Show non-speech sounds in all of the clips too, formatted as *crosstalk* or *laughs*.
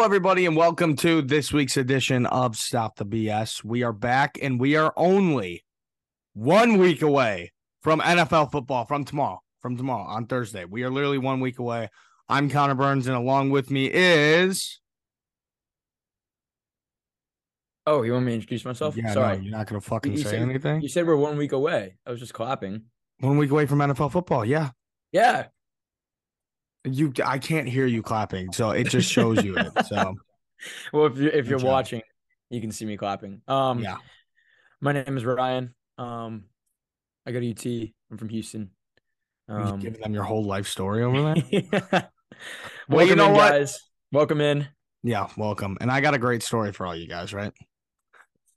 Hello, everybody, and welcome to this week's edition of Stop the BS. We are back, and we are only one week away from NFL football from tomorrow. From tomorrow on Thursday, we are literally one week away. I'm Connor Burns, and along with me is. Oh, you want me to introduce myself? Yeah, Sorry. no, you're not gonna fucking You say said- anything. You said we're one week away. I was just clapping. One week away from NFL football. Yeah, Yeah. You. I can't hear you clapping, so it just shows you it. So *laughs* Well, if you're if you're watching, you can see me clapping. Um yeah, my name is Ryan. Um I go to UT. I'm from Houston. you Um giving them your whole life story over there. *laughs* *laughs* Welcome you know in, what? guys. Welcome in. Yeah, welcome. And I got a great story for all you guys, right?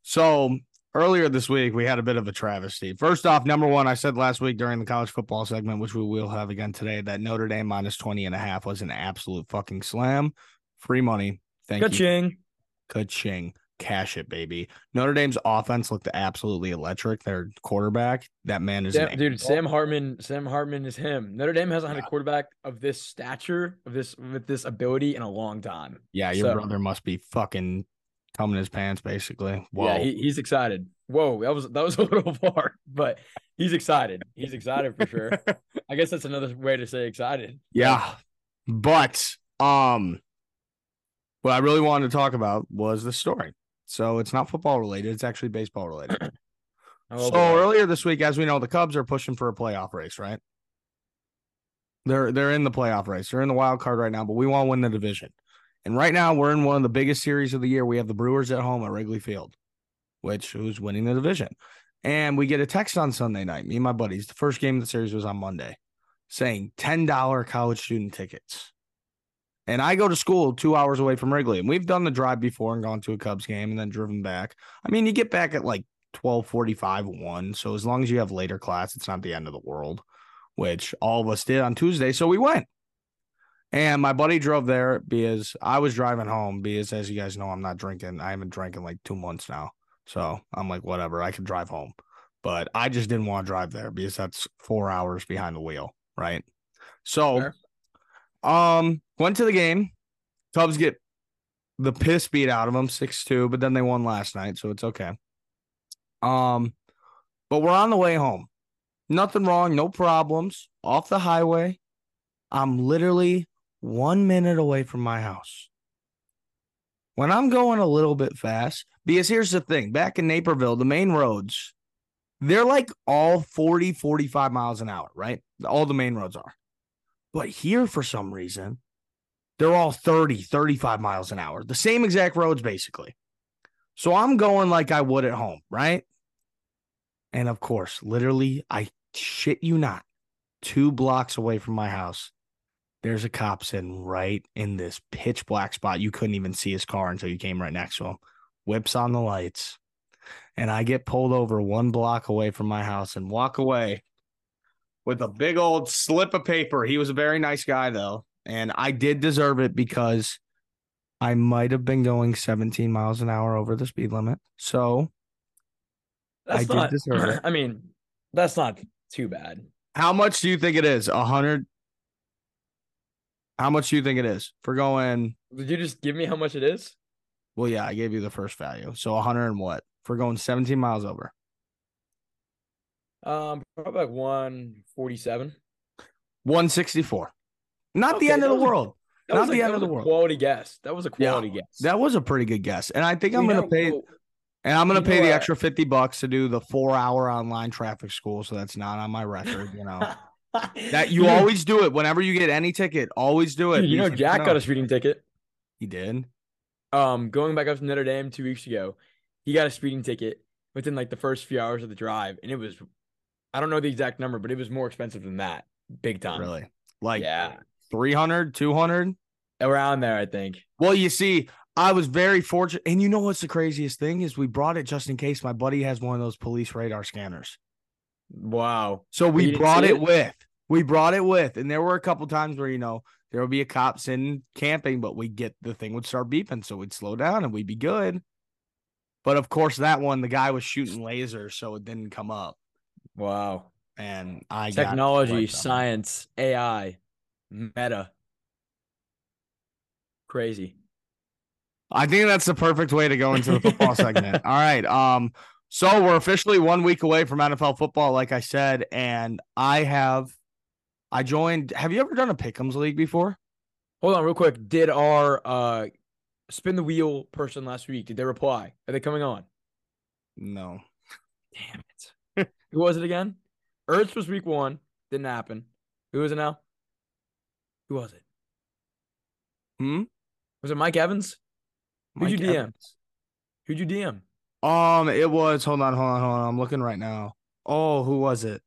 So earlier this week, we had a bit of a travesty. First off, number one, I said last week during the college football segment, which we will have again today, that Notre Dame minus 20 and a half was an absolute fucking slam. Free money. Thank you. Ka-ching. Ka-ching. Cash it, baby. Notre Dame's offense looked absolutely electric. Their quarterback, that man is Sam, dude. Sam Hartman, Sam Hartman is him. Notre Dame hasn't had a quarterback of this stature, of this with this ability in a long time. Yeah, your So- brother must be fucking coming his pants, basically. Whoa. Yeah, he, he's excited. Whoa, that was that was a little *laughs* far, but he's excited. He's excited for sure. *laughs* I guess that's another way to say excited. Yeah. But um what I really wanted to talk about was the story. So it's not football related, it's actually baseball related. *clears throat* Oh, so boy. earlier this week, as we know, the Cubs are pushing for a playoff race, right? They're they're in the playoff race. They're in the wild card right now, but we want to win the division. And right now we're in one of the biggest series of the year. We have the Brewers at home at Wrigley Field, which who's winning the division. And we get a text on Sunday night, me and my buddies. The first game of the series was on Monday, saying $10 college student tickets. And I go to school two hours away from Wrigley. And we've done the drive before and gone to a Cubs game and then driven back. I mean, you get back at like 1245 1. So as long as you have later class, it's not the end of the world, which all of us did on Tuesday. So we went. And my buddy drove there because I was driving home because as you guys know, I'm not drinking. I haven't drank in like two months now. So I'm like, whatever, I can drive home. But I just didn't want to drive there because that's four hours behind the wheel, right? So Fair. um went to the game. Cubs get the piss beat out of them 6-2, but then they won last night, so it's okay. Um, but we're on the way home. Nothing wrong, no problems. Off the highway. I'm literally one minute away from my house. When I'm going a little bit fast, because here's the thing back in Naperville, the main roads, they're like all 40, 45 miles an hour, right? All the main roads are. But here, for some reason, they're all 30, 35 miles an hour, the same exact roads, basically. So I'm going like I would at home, right? And of course, literally, I shit you not, two blocks away from my house, there's a cop sitting right in this pitch black spot. You couldn't even see his car until you came right next to him. Whips on the lights. And I get pulled over one block away from my house and walk away with a big old slip of paper. He was a very nice guy, though. And I did deserve it because I might have been going 17 miles an hour over the speed limit. So, That's I did deserve it. *clears throat* I mean, that's not too bad. how much do you think it is? A hundred? How much do you think it is for going? Did you just give me how much it is? Well, yeah, I gave you the first value. So, hundred and what for going 17 miles over? Um, probably like one forty-seven. 164. Not the end of the a- world. Not the end that of was the a world. Quality guess. That was a Yeah, quality guess. That was a pretty good guess. And I think I'm going to pay. go- And I'm gonna You pay the extra fifty bucks to do the four hour online traffic school, so that's not on my record. You know *laughs* that you always do it whenever you get any ticket. Always do it. You know, Jack never got a speeding ticket. He did. Um, going back up to Notre Dame two weeks ago, he got a speeding ticket within like the first few hours of the drive, and it was, I don't know the exact number, but it was more expensive than that, big time. Really, like yeah, 300, 200. around there, I think. Well, you see, I was very fortunate, and you know what's the craziest thing is we brought it just in case my buddy has one of those police radar scanners. Wow. So we didn't brought it it? with. We brought it with, and there were a couple times where you know there would be a cop sitting camping, but we get the thing would start beeping, so we'd slow down and we'd be good. But of course, that one the guy was shooting lasers, so it didn't come up, Wow. and I Technology, wiped science, AI, meta. Crazy. I think that's the perfect way to go into the football segment. *laughs* All right. Um, so we're officially one week away from NFL football, like I said, and I have I joined. Have you ever done a Pick'ems league before? Hold on, real quick. Did our uh spin the wheel person last week? Did they reply? Are they coming on? No. Damn it. *laughs* Who was it again? Ertz was week one. Didn't happen. Who was it now? Who was it? Hmm. Was it Mike Evans? Who'd Mike you DM? Evans. Who'd you DM? Um, it was. Hold on, hold on, hold on. I'm looking right now. Oh, who was it?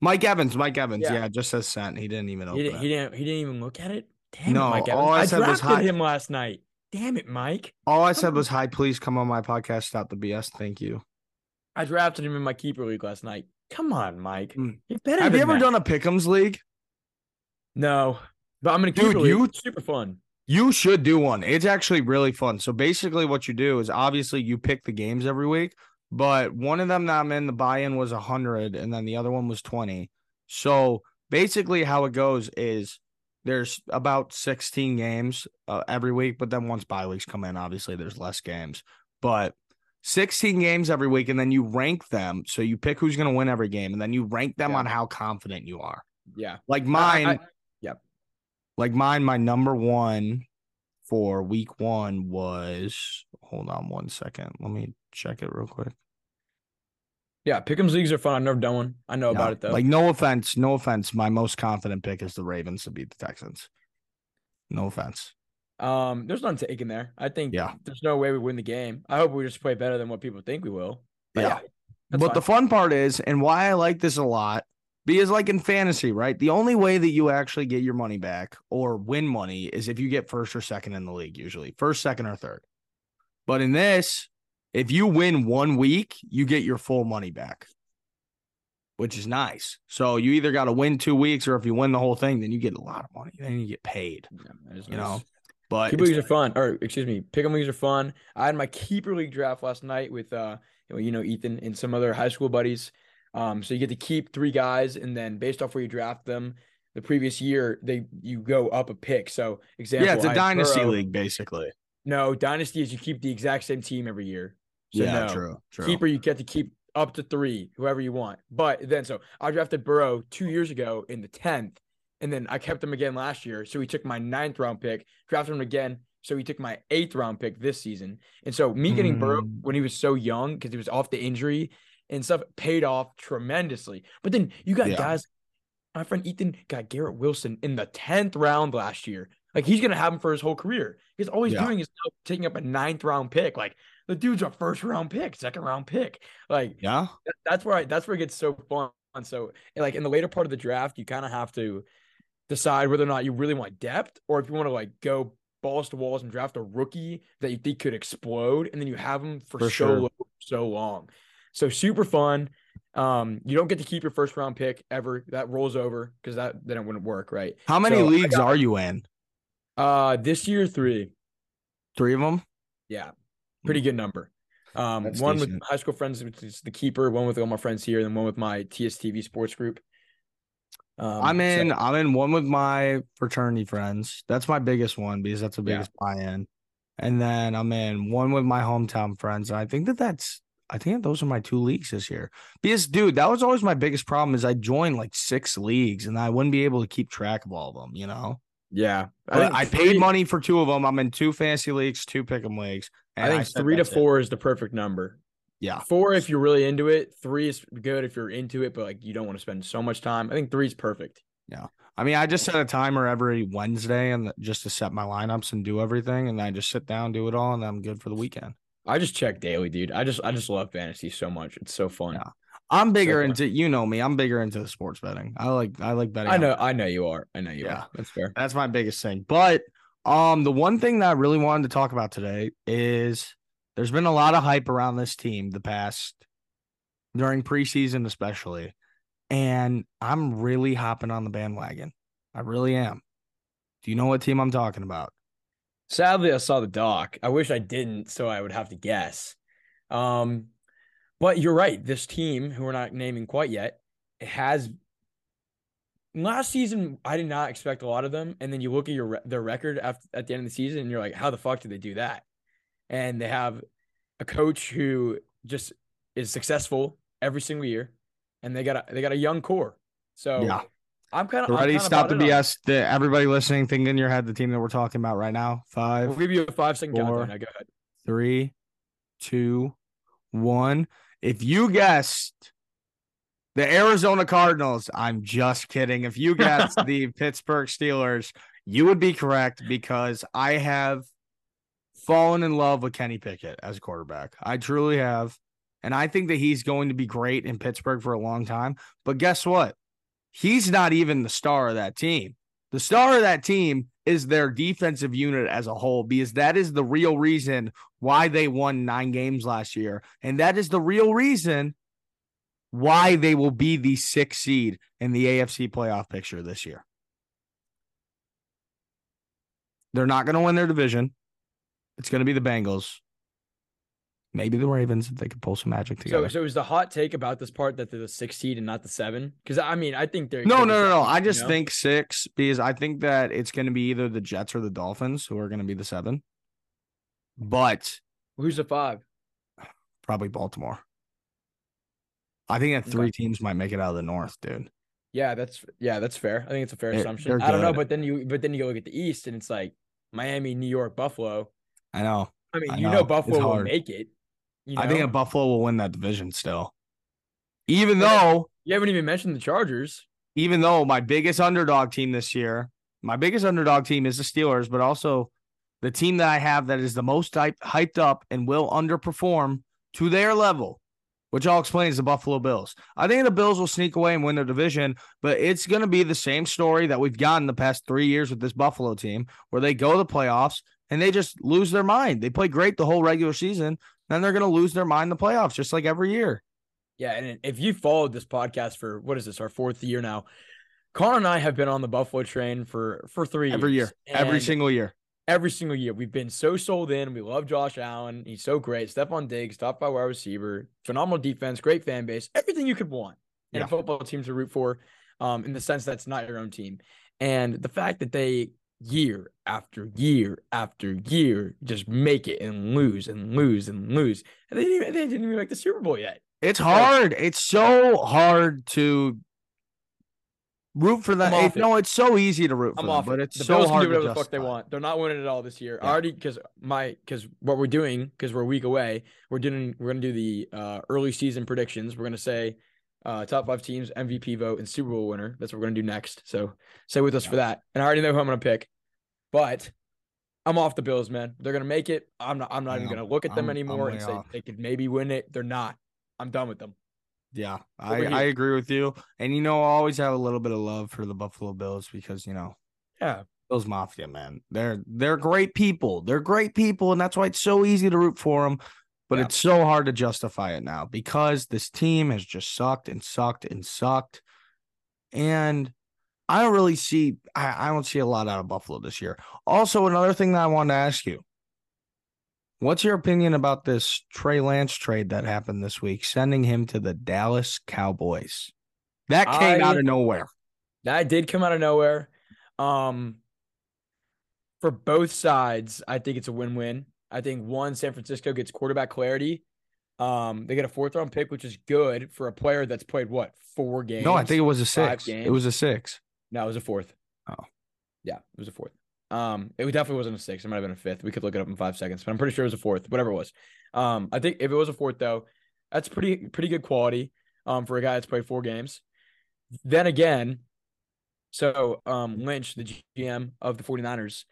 Mike Evans. Mike Evans. Yeah. Yeah, just says sent. He didn't even open He didn't, it. he didn't. He didn't even look at it. Damn No, it, Mike Evans. all I I, said was drafted hi. him last night. Damn it, Mike. All I said was, "Hi, please come on my podcast. Stop the BS. Thank you." I drafted him in my keeper league last night. Come on, Mike. Mm. You're better Have you ever that. done a Pick'ems league? No, but I'm gonna Dude, keep you- you super fun. You should do one. It's actually really fun. So basically, what you do is obviously you pick the games every week, but one of them that I'm in, the buy-in was a hundred, and then the other one was twenty. So basically, how it goes is there's about 16 games uh, every week, but then once bye weeks come in, obviously there's less games. But 16 games every week, and then you rank them. So you pick who's going to win every game, and then you rank them Yeah. on how confident you are. Yeah, Like I- mine, I- like mine, my number one for week one was hold on one second. Let me check it real quick. yeah. Pick'ems leagues are fun. I've never done one. I know Yeah, about it though. Like, no offense, no offense. My most confident pick is the Ravens to beat the Texans. No offense. Um, there's none taken there. I think Yeah. there's no way we win the game. I hope we just play better than what people think we will. But Yeah. yeah, but the fun part is, and why I like this a lot, because like in fantasy, right? The only way that you actually get your money back or win money is if you get first or second in the league, usually first, second, or third. But in this, if you win one week, you get your full money back, which is nice. So you either got to win two weeks, or if you win the whole thing, then you get a lot of money. Then you get paid, Yeah, you nice. know. But Keeper leagues are fun. Or excuse me, pick'em leagues are fun. I had my keeper league draft last night with uh you know Ethan and some other high school buddies. Um, so you get to keep three guys, and then based off where you draft them, the previous year they you go up a pick. So example, yeah, it's a I dynasty Burrow. league basically. No, dynasty is you keep the exact same team every year. So yeah, no. true, true. Keeper, you get to keep up to three, whoever you want. But then, so I drafted Burrow two years ago in the 10th, and then I kept him again last year. So he took my ninth round pick, drafted him again. So he took my eighth round pick this season. And so me getting Burrow Mm. when he was so young, because he was off the injury and stuff, paid off tremendously. But then you got Yeah. guys, my friend Ethan got Garrett Wilson in the 10th round last year. Like he's gonna have him for his whole career. Because all he's Yeah. doing is taking up a ninth round pick. Like the dude's a first round pick, second round pick. Like Yeah, that- that's where I, that's where it gets so fun. So like in the later part of the draft, you kind of have to decide whether or not you really want depth or if you want to like go balls to walls and draft a rookie that you think could explode, and then you have him for, For so sure. low, so long. So super fun. Um, you don't get to keep your first round pick ever. That rolls over because that then it wouldn't work, right? how many So leagues got- are you in? Uh, this year three. Three of them. Yeah, pretty good number. Um, That's one with high school friends, which is the keeper. One with all my friends here, and then one with my TSTV sports group. Um, I'm so- in. I'm in one with my fraternity friends. That's my biggest one because that's the Yeah. biggest buy-in. And then I'm in one with my hometown friends. And I think that that's. I think those are my two leagues this year. Because, dude, that was always my biggest problem. Is I joined like six leagues and I wouldn't be able to keep track of all of them. You know, yeah, I, I three- paid money for two of them. I'm in two fantasy leagues, two pick'em leagues. I think said three to four is the perfect number. Yeah, Four if you're really into it. Three is good if you're into it, but like you don't want to spend so much time. I think three is perfect. Yeah. I mean, I just set a timer every Wednesday and uh, just to set my lineups and do everything, and I just sit down, do it all, and I'm good for the weekend. I just check daily, dude. I just I just love fantasy so much. It's so fun. Yeah. I'm bigger fun. into you know me. I'm bigger into the sports betting. I like I like betting. I know, I know you are. I know you Yeah. are. That's fair. That's my biggest thing. But um, the one thing that I really wanted to talk about today is there's been a lot of hype around this team the past during preseason, especially, and I'm really hopping on the bandwagon. I really am. Do you know what team I'm talking about? Sadly, I saw the doc. I wish I didn't, so I would have to guess. Um, but you're right. This team, who we're not naming quite yet, has last season I did not expect a lot of them, and then you look at your their record after, at the end of the season, and you're like, how the fuck did they do that? And they have a coach who just is successful every single year, and they got a they got a young core. So Yeah. I'm kind of Ready? Stop the BS. The, everybody listening, think in your head the team that we're talking about right now. Five, We'll give you a five second four, countdown. Now go ahead. three, two, one. If you guessed the Arizona Cardinals, I'm just kidding. If you guessed *laughs* the Pittsburgh Steelers, you would be correct because I have fallen in love with Kenny Pickett as a quarterback. I truly have. And I think that he's going to be great in Pittsburgh for a long time. But guess what? He's not even the star of that team. The star of that team is their defensive unit as a whole, because that is the real reason why they won nine games last year. And that is the real reason why they will be the sixth seed in the AFC playoff picture this year. They're not going to win their division. It's going to be the Bengals. Maybe the Ravens if they could pull some magic together. So, so is the hot take about this part that they're the six seed and not the seven? Because I mean, I think they're no, no, no, no. seven, I you just know? think six because I think that it's going to be either the Jets or the Dolphins who are going to be the seven. But who's the five? probably Baltimore. I think that Okay. three teams might make it out of the North, dude. Yeah, that's yeah, that's fair. I think it's a fair They're- assumption. I don't know, but then you but then you go look at the East and it's like Miami, New York, Buffalo. I know. I mean, I you know, know, Buffalo will make it. You know? I think Buffalo will win that division still. Even though, you haven't even mentioned the Chargers. even though my biggest underdog team this year, my biggest underdog team is the Steelers, but also the team that I have that is the most hyped up and will underperform to their level, which I'll explain is the Buffalo Bills. I think the Bills will sneak away and win their division, but it's going to be the same story that we've gotten the past three years with this Buffalo team, where they go to the playoffs and they just lose their mind. They play great the whole regular season, then they're going to lose their mind in the playoffs, just like every year. Yeah, and if you followed this podcast for what is this, our fourth year now, Connor and I have been on the Buffalo train for for three Every years, year, every single year. every single year. We've been so sold in. We love Josh Allen. He's so great. Stefon Diggs, top five wide receiver, phenomenal defense, great fan base, everything you could want in Yeah. a football team to root for. Um, in the sense that's not your own team, and the fact that they year after year after year just make it and lose and lose and lose, and they didn't even, they didn't even make the Super Bowl yet. It's hard. It's so hard to root for them. It- it. no, it's so easy to root for I'm them, off but it's the so Bills can do whatever the fuck they want. They're not winning it all this year. Yeah. Already because my because what we're doing because we're a week away. We're doing we're gonna do the uh, early season predictions. We're gonna say uh, top five teams, MVP vote, and Super Bowl winner. That's what we're gonna do next. So stay with us for that. And I already know who I'm gonna pick, but I'm off the Bills, man. They're gonna make it. I'm not. I'm not I even gonna look at them I'm- I'm anymore and say off. they could maybe win it. They're not. I'm done with them. Yeah, Over I, here. I agree with you. And you know, I always have a little bit of love for the Buffalo Bills because you know Yeah. Bills Mafia, man. They're they're great people. They're great people, and that's why it's so easy to root for them. But Yeah. it's so hard to justify it now because this team has just sucked and sucked and sucked. And I don't really see I, I don't see a lot out of Buffalo this year. Also, another thing that I wanted to ask you. What's your opinion about this Trey Lance trade that happened this week, sending him to the Dallas Cowboys? That came out of nowhere. That did come out of nowhere. Um, for both sides, I think it's a win-win. I think one, San Francisco gets quarterback clarity. Um, they get a fourth round pick, which is good for a player that's played what four games. No, I think it was a six. It was a six. no, it was a fourth. Oh. yeah, it was a fourth. Um, it definitely wasn't a six. It might have been a fifth. We could look it up in five seconds, but I'm pretty sure it was a fourth. Whatever it was. Um, I think if it was a fourth though, that's pretty pretty good quality. Um, for a guy that's played four games. Then again, so um Lynch, the GM of the 49ers,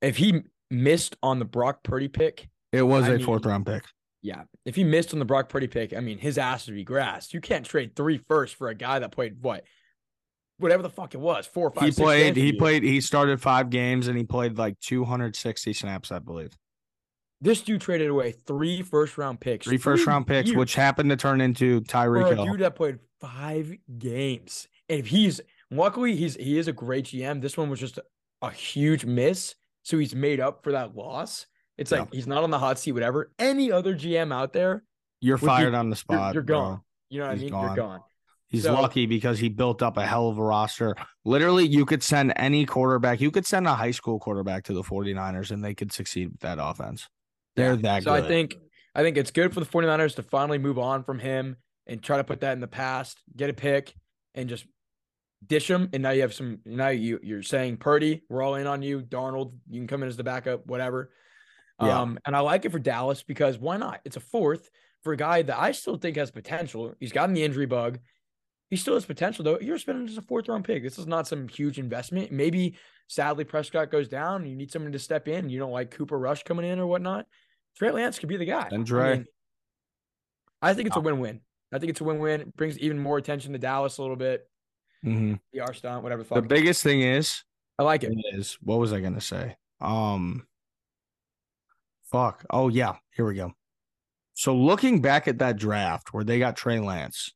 if he missed on the Brock Purdy pick, It was I a fourth round pick. yeah, if he missed on the Brock Purdy pick, I mean his ass would be grass. You can't trade three first for a guy that played what, whatever the fuck it was, four or five. He played. He played. He started five games and he played like 260 snaps, I believe. This dude traded away three first round picks, Three first round picks, years which happened to turn into Tyreek a Hill. dude that played five games. And if he's luckily he's he is a great GM. This one was just a, a huge miss, so he's made up for that loss. It's like Yeah. he's not on the hot seat. Whatever. Any other GM out there, You're fired on the you're, spot. you're bro. gone. You know what He's I mean? gone. You're gone. He's So- lucky because he built up a hell of a roster. Literally, you could send any quarterback, you could send a high school quarterback to the 49ers and they could succeed with that offense. They're that So good. I think I think it's good for the 49ers to finally move on from him and try to put that in the past, get a pick, and just dish him. And now you have some. Now you you're saying Purdy, we're all in on you. Darnold, you can come in as the backup, whatever. Yeah. Um, and I like it for Dallas because why not? It's a fourth for a guy that I still think has potential. He's gotten the injury bug. He still has potential though. You're spending just a fourth round pick. This is not some huge investment. Maybe sadly Prescott goes down and you need someone to step in. You don't like Cooper Rush coming in or whatnot. Trey Lance could be the guy. And I Dre. mean, I think it's a win-win. I think it's a win-win. It brings even more attention to Dallas a little bit. Mhm. PR stunt, whatever. The the biggest thing is, I like it. is what was I gonna say? Um, fuck. Oh yeah, here we go. So looking back at that draft where they got Trey Lance,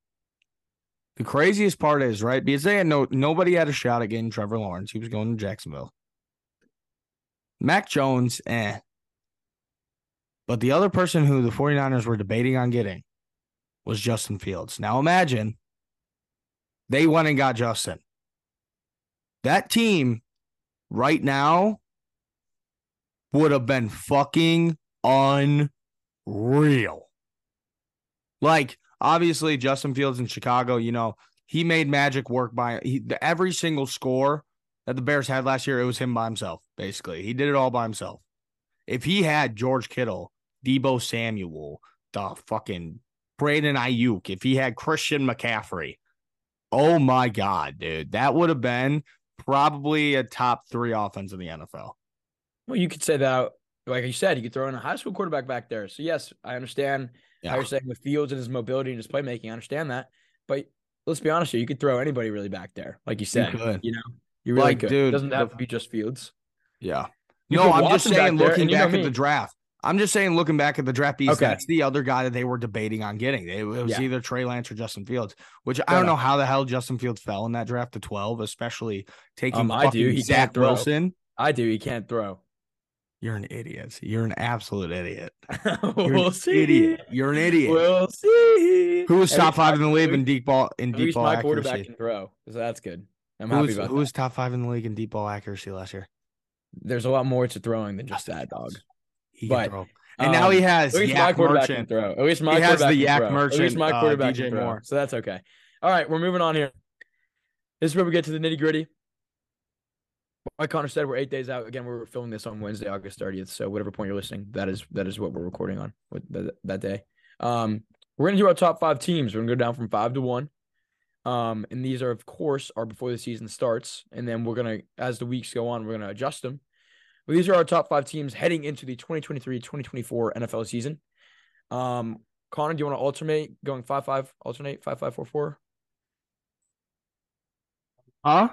the craziest part is right because they had no nobody had a shot at getting Trevor Lawrence. He was going to Jacksonville. Mac Jones, eh. But the other person who the 49ers were debating on getting was Justin Fields. Now imagine they went and got Justin. That team right now would have been fucking unreal. Like, obviously, Justin Fields in Chicago, you know, he made magic work by he, every single score that the Bears had last year. It was him by himself, basically. He did it all by himself. If he had George Kittle, Deebo Samuel, the fucking Braden Aiyuk, if he had Christian McCaffrey, oh my God, dude, that would have been probably a top three offense in the NFL. Well, you could say that, like you said, you could throw in a high school quarterback back there. So yes, I understand how Yeah. you're saying with Fields and his mobility and his playmaking. I understand that, but let's be honest here, you could throw anybody really back there, like you said. could. You know, you really Like, could. dude, it doesn't have the- to be just Fields. Yeah. You no, I'm just back saying, there, looking you know back at the draft. I'm just saying, looking back at the draft, because Okay. that's the other guy that they were debating on getting. It was Yeah. either Trey Lance or Justin Fields, which I don't know how the hell Justin Fields fell in that draft to 12, especially taking Um, I do. He can't Zach throw. I do. He can't throw. You're an idiot. You're an absolute idiot. *laughs* We'll see. Idiot. You're an idiot. We'll see. Who was top five in the league in deep ball in deep ball my quarterback accuracy? can throw, so that's good. I'm Who happy was, about who that. was top five in the league in deep ball accuracy last year? There's a lot more to throwing than just that, dog. He But, throw. And now Um, he has At least my Yak quarterback can Merchant. throw. At least my He has the Yak throw. At least my uh, quarterback DJ can throw. Moore. So that's okay. All right, we're moving on here. This is where we get to the nitty gritty. Like Connor said, we're eight days out. Again, we're filming this on Wednesday, August 30th. So whatever point you're listening, that is that is what we're recording on with that, that day. Um, we're gonna do our top five teams. We're gonna go down from five to one. Um, and these are of course are before the season starts, and then we're gonna as the weeks go on, we're gonna adjust them. But these are our top five teams heading into the 2023-2024 NFL season. Um, Connor, do you want to alternate going five five, alternate five five four four? Huh?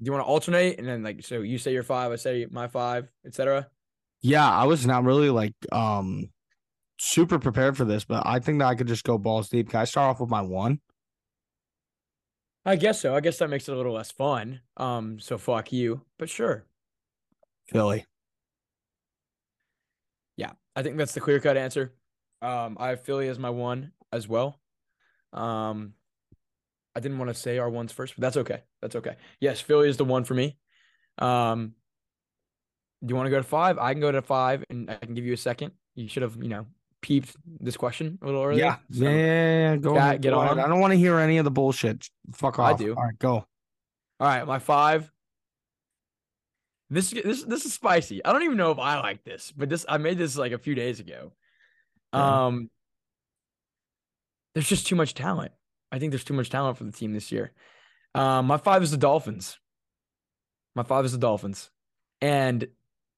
Do you want to alternate and then like so you say your five, I say my five, etc. Yeah, I was not really like um super prepared for this, but I think that I could just go balls deep. Can I start off with my one? I guess so. I guess that makes it a little less fun. Um, so fuck you, but sure. Philly. Yeah, I think that's the clear cut answer. Um, I have Philly as my one as well. Um, I didn't want to say our ones first, but that's okay. That's okay. Yes, Philly is the one for me. Um, do you want to go to five? I can go to five, and I can give you a second. You should have, you know, peeped this question a little earlier. Yeah. So- yeah, yeah, yeah, Go Got- ahead, get go ahead. on. I don't want to hear any of the bullshit. Fuck off. I do. All right, go. All right, my five. This this this is spicy. I don't even know if I like this, but this I made this like a few days ago. Yeah. Um, there's just too much talent. I think there's too much talent for the team this year. Um, my five is the Dolphins. My five is the Dolphins, and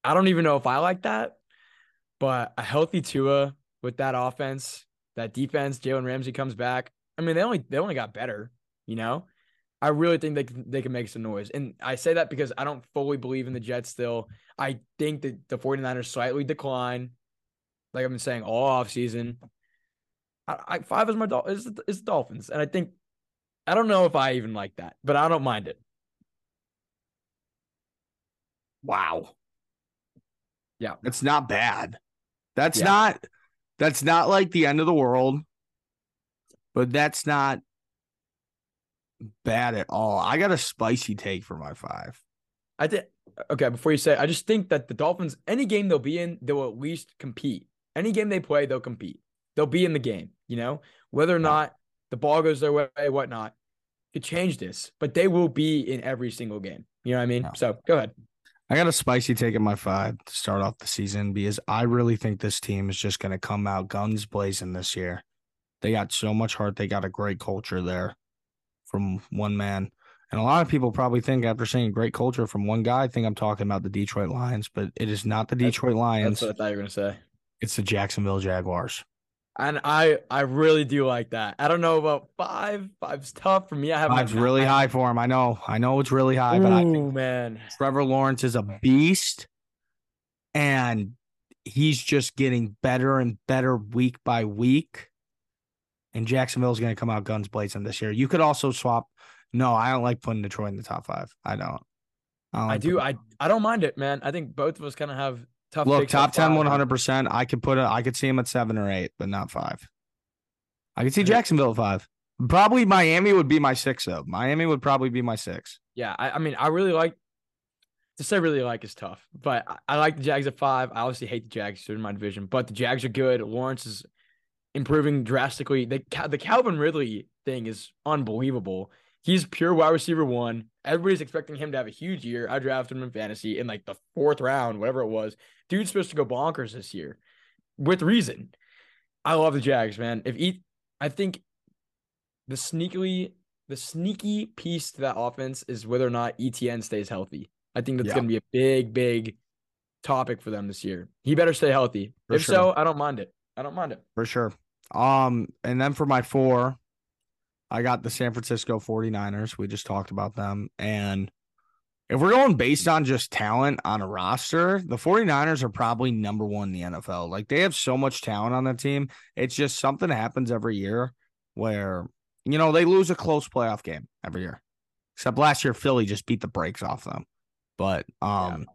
I don't even know if I like that, but a healthy Tua with that offense, that defense, Jalen Ramsey comes back. I mean, they only they only got better, you know. I really think they can, they can make some noise. And I say that because I don't fully believe in the Jets still. I think that the 49ers slightly decline, like I've been saying all offseason. I, I five is my Dol- is is the Dolphins, and I think I don't know if I even like that, but I don't mind it. Wow. Yeah. That's not bad. That's Yeah. not that's not like the end of the world. But that's not bad at all. I got a spicy take for my five. I think okay, before you say, I just think that the Dolphins, any game they'll be in, they'll at least compete. Any game they play, they'll compete. They'll be in the game, you know, whether or not the ball goes their way, whatnot. Could change this, but they will be in every single game. You know what I mean? So go ahead. I got a spicy take at my five to start off the season because I really think this team is just going to come out guns blazing this year. They got so much heart. They got a great culture there from one man. And a lot of people probably think after saying great culture from one guy, I think I'm talking about the Detroit Lions, but it is not the Detroit Lions. That's what I thought you were going to say. It's the Jacksonville Jaguars. And I I really do like that. I don't know about five. Five's tough for me. I have five's really high for him. I know. I know it's really high, Ooh, but I think man, Trevor Lawrence is a beast, and he's just getting better and better week by week. And Jacksonville's going to come out guns blazing this year. You could also swap. No, I don't like putting Detroit in the top five. I don't. I, don't like I do. I I don't mind it, man. I think both of us kind of have Tough Look, top 10, 100. percent I could put it. I could see him at seven or eight, but not five. I could see Jacksonville at five. Probably Miami would be my six though. Miami would probably be my six. Yeah, I, I mean, I really like to say really like is tough, but I, I, like the Jags at five. I obviously hate the Jags in my division, but the Jags are good. Lawrence is improving drastically. The the Calvin Ridley thing is unbelievable. He's pure wide receiver one. Everybody's expecting him to have a huge year. I drafted him in fantasy in like the fourth round, whatever it was. Dude's supposed to go bonkers this year with reason. I love the Jags, man. If he, I think the sneakily, the sneaky piece to that offense is whether or not Etienne stays healthy. I think that's yeah. going to be a big, big topic for them this year. He better stay healthy. For if sure. so, I don't mind it. I don't mind it. For sure. Um, and then for my four, I got the San Francisco 49ers. We just talked about them. And if we're going based on just talent on a roster, the 49ers are probably number one in the NFL. Like they have so much talent on that team. It's just something happens every year where, you know, they lose a close playoff game every year. Except last year, Philly just beat the brakes off them. But um yeah.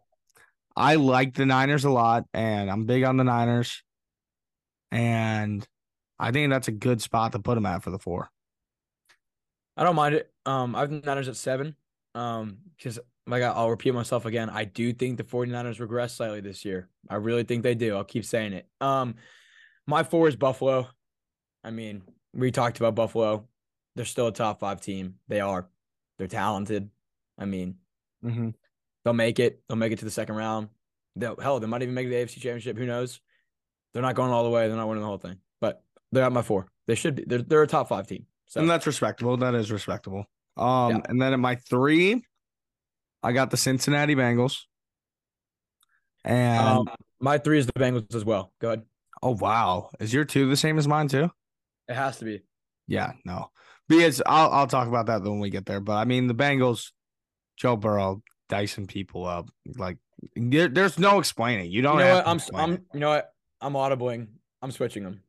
I like the Niners a lot, and I'm big on the Niners. And I think that's a good spot to put them at for the four. I don't mind it. Um, I have the Niners at seven. Um, because like I'll repeat myself again. I do think the 49ers regress slightly this year. I really think they do. I'll keep saying it. Um, my four is Buffalo. I mean, we talked about Buffalo. They're still a top five team. They are. They're talented. I mean, mm-hmm. they'll make it. They'll make it to the second round. They'll hell, they might even make the AFC Championship. Who knows? They're not going all the way. They're not winning the whole thing. They're at my four. They should be. They're they're a top five team. So. And that's respectable. That is respectable. Um, yeah. and then at my three, I got the Cincinnati Bengals. And um, my three is the Bengals as well. Go ahead. Oh wow. Is your two the same as mine too? It has to be. Yeah, no. Because I'll I'll talk about that when we get there. But I mean the Bengals, Joe Burrow, dicing people up. Like there, there's no explaining. You don't you know what? I'm I'm you know what? I'm audibling. I'm switching them.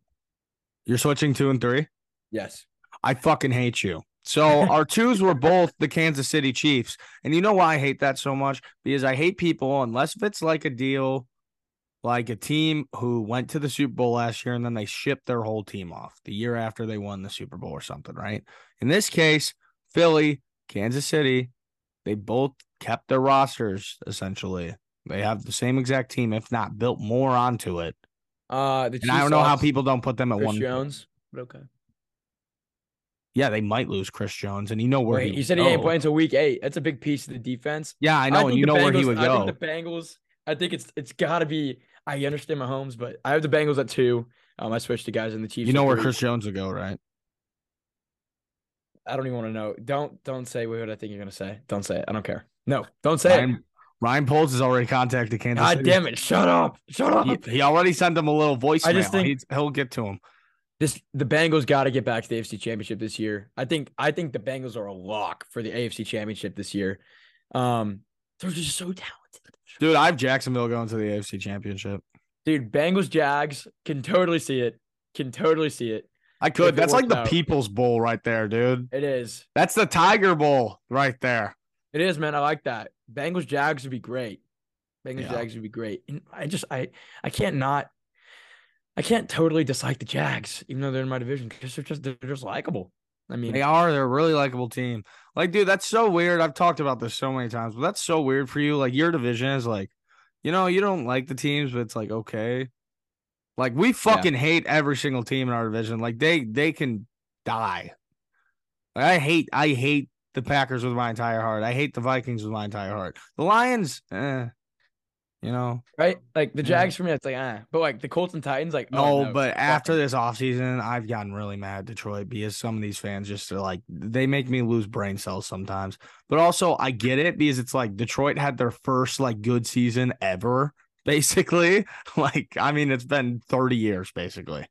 You're switching two and three? Yes. I fucking hate you. So *laughs* our twos were both the Kansas City Chiefs. And you know why I hate that so much? Because I hate people unless if it's like a deal like a team who went to the Super Bowl last year and then they shipped their whole team off the year after they won the Super Bowl or something, right? In this case, Philly, Kansas City, they both kept their rosters essentially. They have the same exact team, if not built more onto it. Uh, the and I don't know how people don't put them at Chris one. Jones, but okay yeah, they might lose Chris Jones, and you know where Wait, he. You said he ain't playing until week eight. That's a big piece of the defense. Yeah, I know, I and you know Bengals, where he would go. I think the Bengals. I think it's it's got to be. I understand Mahomes, but I have the Bengals at two. Um, I switched to guys in the Chiefs. You know where Chris Jones would go, right? I don't even want to know. Don't don't say what I think you're gonna say. Don't say it. I don't care. No, don't say Ryan, it. Ryan Poles has already contacted Kansas. God City. damn it! Shut up! Shut up! He, he already sent them a little voicemail. I just think He's, he'll get to him this the Bengals got to get back to the AFC Championship this year. I think I think the Bengals are a lock for the AFC Championship this year. Um, they're just so talented. Dude, I have Jacksonville going to the AFC Championship. Dude, Bengals Jags can totally see it. Can totally see it. I could. That's like the out. People's Bowl right there, dude. It is. That's the Tiger Bowl right there. It is, man. I like that. Bengals Jags would be great. Bengals yeah. Jags would be great. And I just I I can't not I can't totally dislike the Jags, even though they're in my division, because they're just they're just likable. I mean, They are. They're a really likable team. Like, dude, that's so weird. I've talked about this so many times, but that's so weird for you. Like, your division is like, you know, you don't like the teams, but it's like okay. Like, we fucking hate every single team in our division. Like, they they can die. Like, I hate I hate the Packers with my entire heart. I hate the Vikings with my entire heart. The Lions, eh, you know. right? Like the Yeah. Jags for me, it's like ah, but like the Colts and Titans, like No, oh, but fuck after this offseason, I've gotten really mad at Detroit because some of these fans just are like they make me lose brain cells sometimes. But also I get it because it's like Detroit had their first like good season ever, *laughs* basically. *laughs* Like, I mean, it's been 30 years, basically.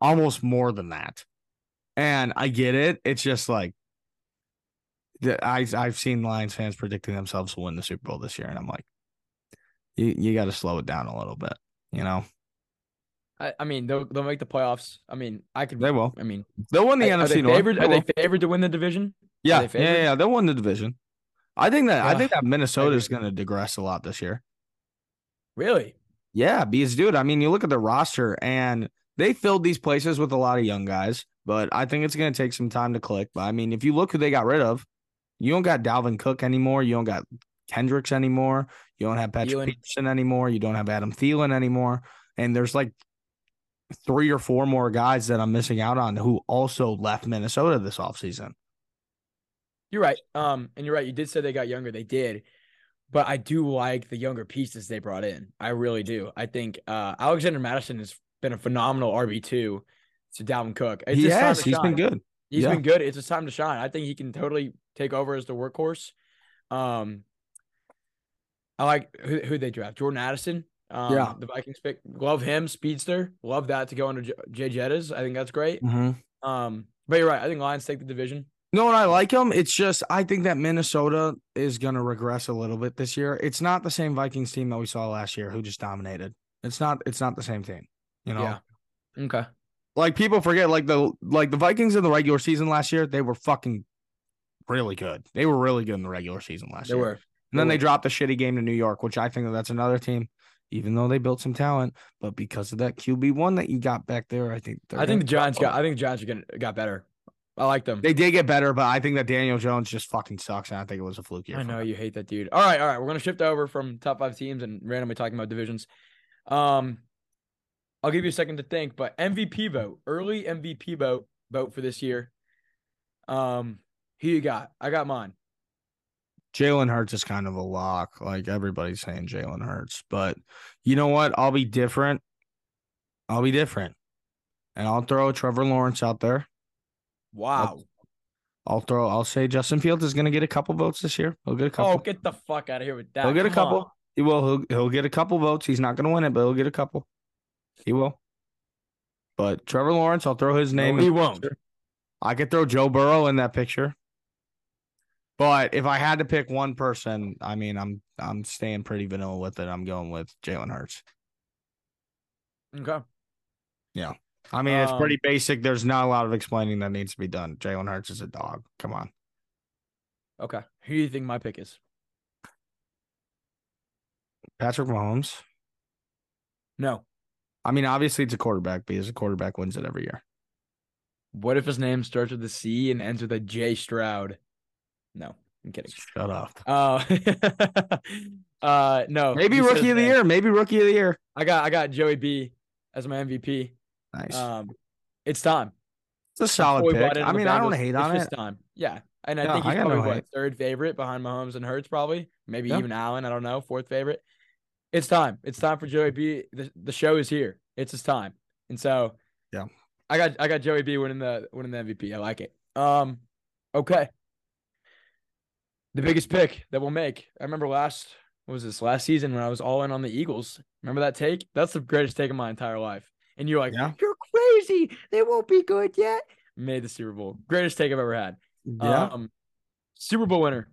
Almost more than that. And I get it. It's just like I I've seen Lions fans predicting themselves to win the Super Bowl this year, and I'm like, you you got to slow it down a little bit, you know. I, I mean, they'll they'll make the playoffs. I mean, I could. They will. I mean, They'll win the are, are NFC they North. favored? They Are they favored to win the division? yeah, they yeah, yeah. They'll win the division. I think that I think that Minnesota is going to digress a lot this year. Really? Yeah, because dude, I mean, you look at the roster and they filled these places with a lot of young guys, but I think it's going to take some time to click. But I mean, if you look who they got rid of, you don't got Dalvin Cook anymore. You don't got Kendricks anymore. You don't have Patrick. Peterson anymore. You don't have Adam Thielen anymore. And there's like three or four more guys that I'm missing out on who also left Minnesota this offseason. You're right. Um, and you're right. You did say they got younger. They did, but I do like the younger pieces they brought in. I really do. I think uh, Alexander Mattison has been a phenomenal RB two to Dalvin Cook. It's He his time has. He's been good. He's Yeah. been good. It's his time to shine. I think he can totally take over as the workhorse. Um, I like who who they draft. Jordan Addison. Um, Yeah. the Vikings pick. Love him, speedster. Love that to go under J- Jay Jettas. I think that's great. Mm-hmm. Um, but you're right. I think Lions take the division. No, and I like him. It's just I think that Minnesota is going to regress a little bit this year. It's not the same Vikings team that we saw last year who just dominated. It's not. It's not the same team. You know, Yeah. Okay. like people forget, like the like the Vikings in the regular season last year, they were fucking really good. They were really good in the regular season last They year. They were. and then they dropped a shitty game to New York, which I think that that's another team. Even though they built some talent, but because of that QB one that you got back there, I think I think the Giants got. I think the Giants are gonna got better. I like them. they did get better, but I think that Daniel Jones just fucking sucks, and I think it was a fluke year. I know him. you hate that dude. All right, all right. We're gonna shift over from top five teams and randomly talking about divisions. Um, I'll give you a second to think, but MVP vote, early MVP vote, vote for this year. Um, who you got? I got mine. Jalen Hurts is kind of a lock. Like everybody's saying Jalen Hurts. But you know what? I'll be different. I'll be different. And I'll throw Trevor Lawrence out there. Wow. I'll throw I'll say Justin Fields is gonna get a couple votes this year. He'll get a couple. Oh, get the fuck out of here with that. he'll get a Come on. couple. He will. He'll, he'll get a couple votes. He's not gonna win it, but he'll get a couple. He will. But Trevor Lawrence, I'll throw his name. No, in he won't. picture. I could throw Joe Burrow in that picture. But if I had to pick one person, I mean, I'm I'm staying pretty vanilla with it. I'm going with Jalen Hurts. Okay. Yeah. I mean, it's Um, pretty basic. There's not a lot of explaining that needs to be done. Jalen Hurts is a dog. Come on. Okay. Who do you think my pick is? Patrick Mahomes. No. I mean, obviously it's a quarterback because a quarterback wins it every year. What if his name starts with a C and ends with a J Stroud? No, I'm kidding. Shut up. Uh, *laughs* uh, no. Maybe rookie of the year. Maybe rookie of the year. I got I got Joey B as my MVP. Nice. Um, it's time. it's a solid pick. I mean, I don't hate it's on just it. time. Yeah, and I Yeah, think I probably no what third favorite behind Mahomes and Hurts, probably maybe Yeah. even Allen. I don't know, fourth favorite. It's time. It's time for Joey B. The, the show is here. It's his time, and so Yeah. I got I got Joey B. winning the winning the MVP. I like it. Um, okay. The biggest pick that we'll make. I remember last what was this last season when I was all in on the Eagles. Remember that take? That's the greatest take of my entire life. And you're like, Yeah. you're crazy. They won't be good yet. Made the Super Bowl. Greatest take I've ever had. Yeah. Um, Super Bowl winner.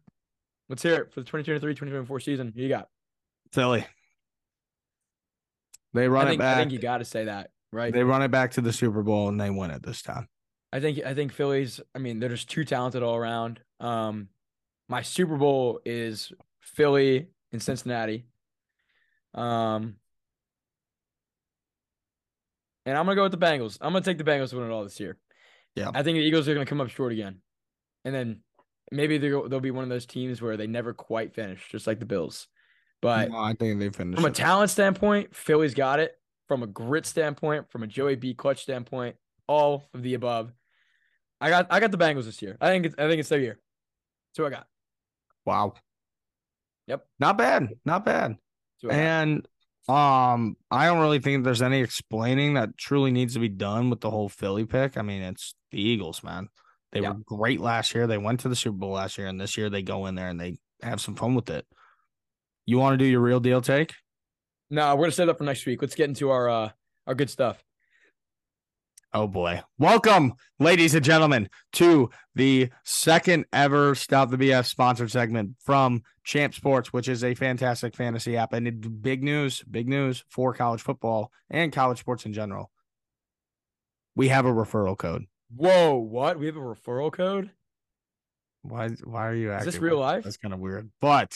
Let's hear it for the 2023-2024 season. Who you got? Philly. They run think it back. I think you got to say that, right? they run it back to the Super Bowl and they win it this time. I think I think Phillies. I mean, they're just too talented all around. Um, my Super Bowl is Philly and Cincinnati. Um, and I'm gonna go with the Bengals. I'm gonna take the Bengals to win it all this year. Yeah. I think the Eagles are going to come up short again, and then maybe they'll they'll be one of those teams where they never quite finish, just like the Bills. But no, I think they finished from a talent standpoint, Philly's got it. From a grit standpoint, from a Joey B clutch standpoint, all of the above. I got I got the Bengals this year. I think it's, I think it's their year. That's what I got. Wow. Yep. Not bad. Not bad. That's what I got. And um, I don't really think there's any explaining that truly needs to be done with the whole Philly pick. I mean, it's the Eagles, man. They Yeah. were great last year. They went to the Super Bowl last year, and this year they go in there and they have some fun with it. You want to do your real deal take? No, we're gonna set it up for next week. Let's get into our uh our good stuff. Oh boy. Welcome, ladies and gentlemen, to the second ever Stop the BS sponsored segment from Champ Sports, which is a fantastic fantasy app. And it, big news, big news for college football and college sports in general. We have a referral code. Whoa, what? We have a referral code? Why why are you Is acting? this real life? That's kind of weird. But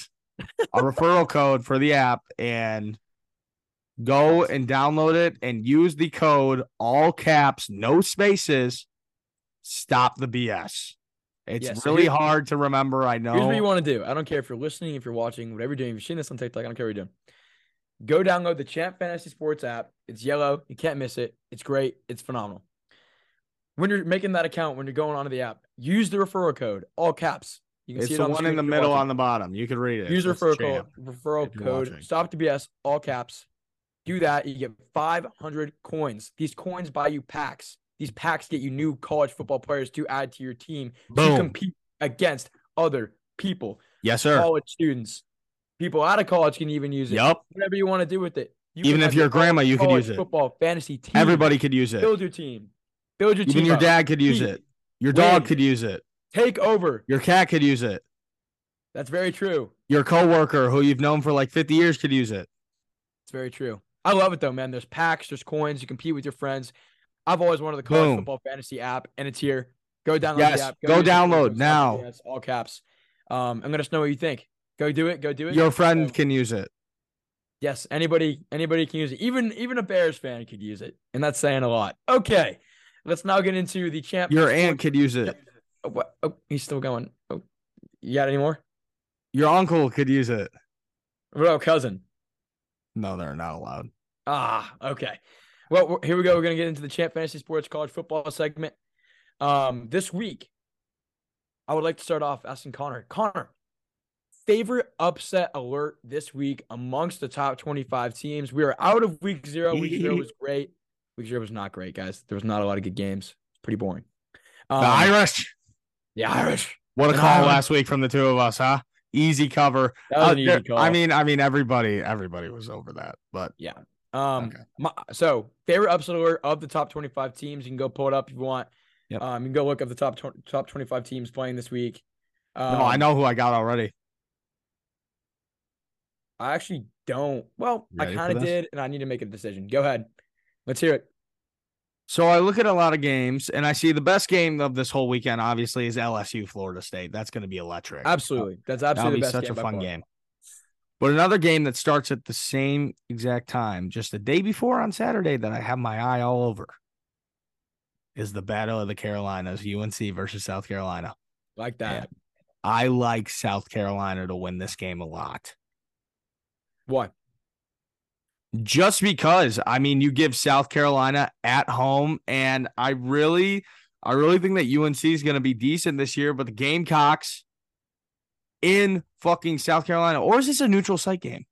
a referral code for the app and go and download it and use the code all caps, no spaces. Stop the BS. It's Yeah, so really hard to remember. I know. Here's what you want to do. I don't care if you're listening, if you're watching, whatever you're doing. If you're seeing this on TikTok, I don't care what you're doing. Go download the Champ Fantasy Sports app. It's yellow. You can't miss it. It's great. It's phenomenal. When you're making that account, when you're going onto the app, use the referral code, all caps. You it's see it the on one screen in the middle watching. on the bottom. You can read it. Use referral code. Referral code. watching. Stop the BS. All caps. Do that. You get 500 coins. These coins buy you packs. These packs get you new college football players to add to your team to Boom. compete against other people, Yes, sir. college students, people out of college can even use it. Yep. Whatever you want to do with it. You Even if you're your a grandma, you could college use it. Football fantasy team. Everybody could use it. build your team. Build your Even team. your up. dad could use it. Your dog Win. could use it. Take over. Your cat could use it. That's very true. Your coworker who you've known for like 50 years could use it. It's very true. I love it though, man. There's packs, there's coins. You compete with your friends. I've always wanted the college Boom. football fantasy app, and it's here. Go download Yes, the app. go code, download now. BS, all caps. Um, I'm gonna know what you think. Go do it. Go do it. Your friend So, can use it. yes, anybody, anybody can use it. Even even a Bears fan could use it, and that's saying a lot. Okay, let's now get into the champ. Your aunt could use it. Oh, what? Oh, he's still going. Oh, you got any more? Your uncle could use it. What about cousin? No, they're not allowed. Ah, okay. Well, here we go. We're gonna get into the Champ Fantasy Sports College Football segment. Um, this week, I would like to start off asking Connor. Connor, favorite upset alert this week amongst the top twenty-five teams. We are out of week zero. Week zero *laughs* was great. Week zero was not great, guys. There was not a lot of good games. Pretty boring. Um, The Irish. the Irish. What a call last week from the two of us, huh? Easy cover. That was Uh, an easy there-. I mean, I mean, everybody, everybody was over that. But yeah. Um, Okay. my, so favorite upset alert of the top 25 teams. You can go pull it up if you want. Yep. Um, you can go look up the top tw- top 25 teams playing this week. Um, no, I know who I got already. I actually don't. Well, You I kind of did, and I need to make a decision. Go ahead. Let's hear it. So I look at a lot of games and I see the best game of this whole weekend, obviously, is LSU Florida State. That's going to be electric. Absolutely, that's That'll absolutely be the best such game a fun game. But another game that starts at the same exact time, just the day before on Saturday, that I have my eye all over, is the Battle of the Carolinas, UNC versus South Carolina. Like that. I like South Carolina to win this game a lot. Why? Just because, I mean, you give South Carolina at home, and I really, I really think that UNC is going to be decent this year. But the Gamecocks in fucking South Carolina, or is this a neutral site game?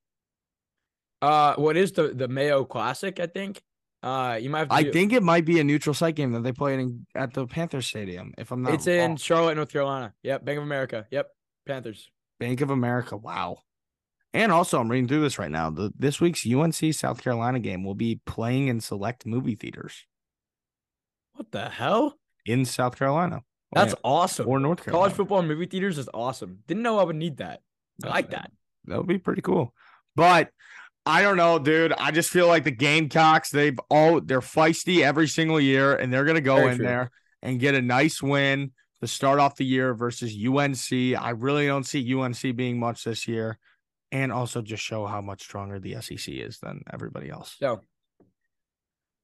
Uh, what is the the Mayo Classic? I think. Uh, you might have to. I do- think it might be a neutral site game that they play in at the Panthers Stadium. If I'm not, it's in. Charlotte, North Carolina. Yep, Bank of America. Yep, Panthers. Bank of America. Wow. And also, I'm reading through this right now. The this week's UNC South Carolina game will be playing in select movie theaters What the hell? in South Carolina. Oh, That's or, awesome. or North Carolina. College football movie theaters is awesome. Didn't know I would need that. I like that. That would be pretty cool. But I don't know, dude. I just feel like the Gamecocks, they've all they're feisty every single year, and they're gonna go Very in true. there and get a nice win to start off the year versus UNC. I really don't see UNC being much this year. And also just show how much stronger the SEC is than everybody else. So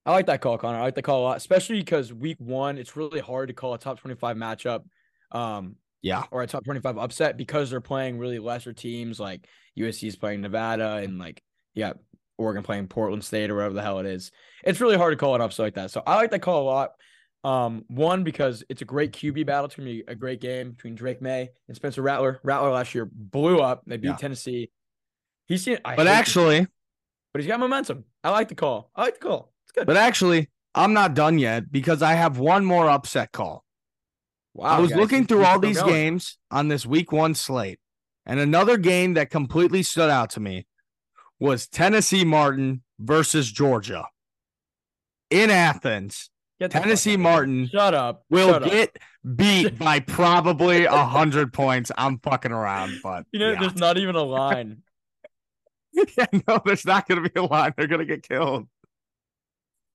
I like that call, Connor. I like the call a lot, especially because week one, it's really hard to call a top 25 matchup. Um, Yeah. or a top 25 upset because they're playing really lesser teams like USC is playing Nevada and like yeah, Oregon playing Portland State or whatever the hell it is. It's really hard to call an upset like that. So I like that call a lot. Um, one because it's a great QB battle. It's gonna be a great game between Drake Maye and Spencer Rattler. Rattler last year blew up. They beat Yeah. Tennessee. He's seen, I But actually, but he's got momentum. I like the call. I like the call. It's good. but actually, I'm not done yet because I have one more upset call. wow, I was guys, looking through all going. these games on this week one slate, and another game that completely stood out to me was Tennessee Martin versus Georgia in Athens. Tennessee. Martin Shut up. will Shut up. get beat *laughs* by probably a hundred points. I'm fucking around, but You know, yeah. there's not even a line. *laughs* yeah, no, there's not going to be a line. They're going to get killed.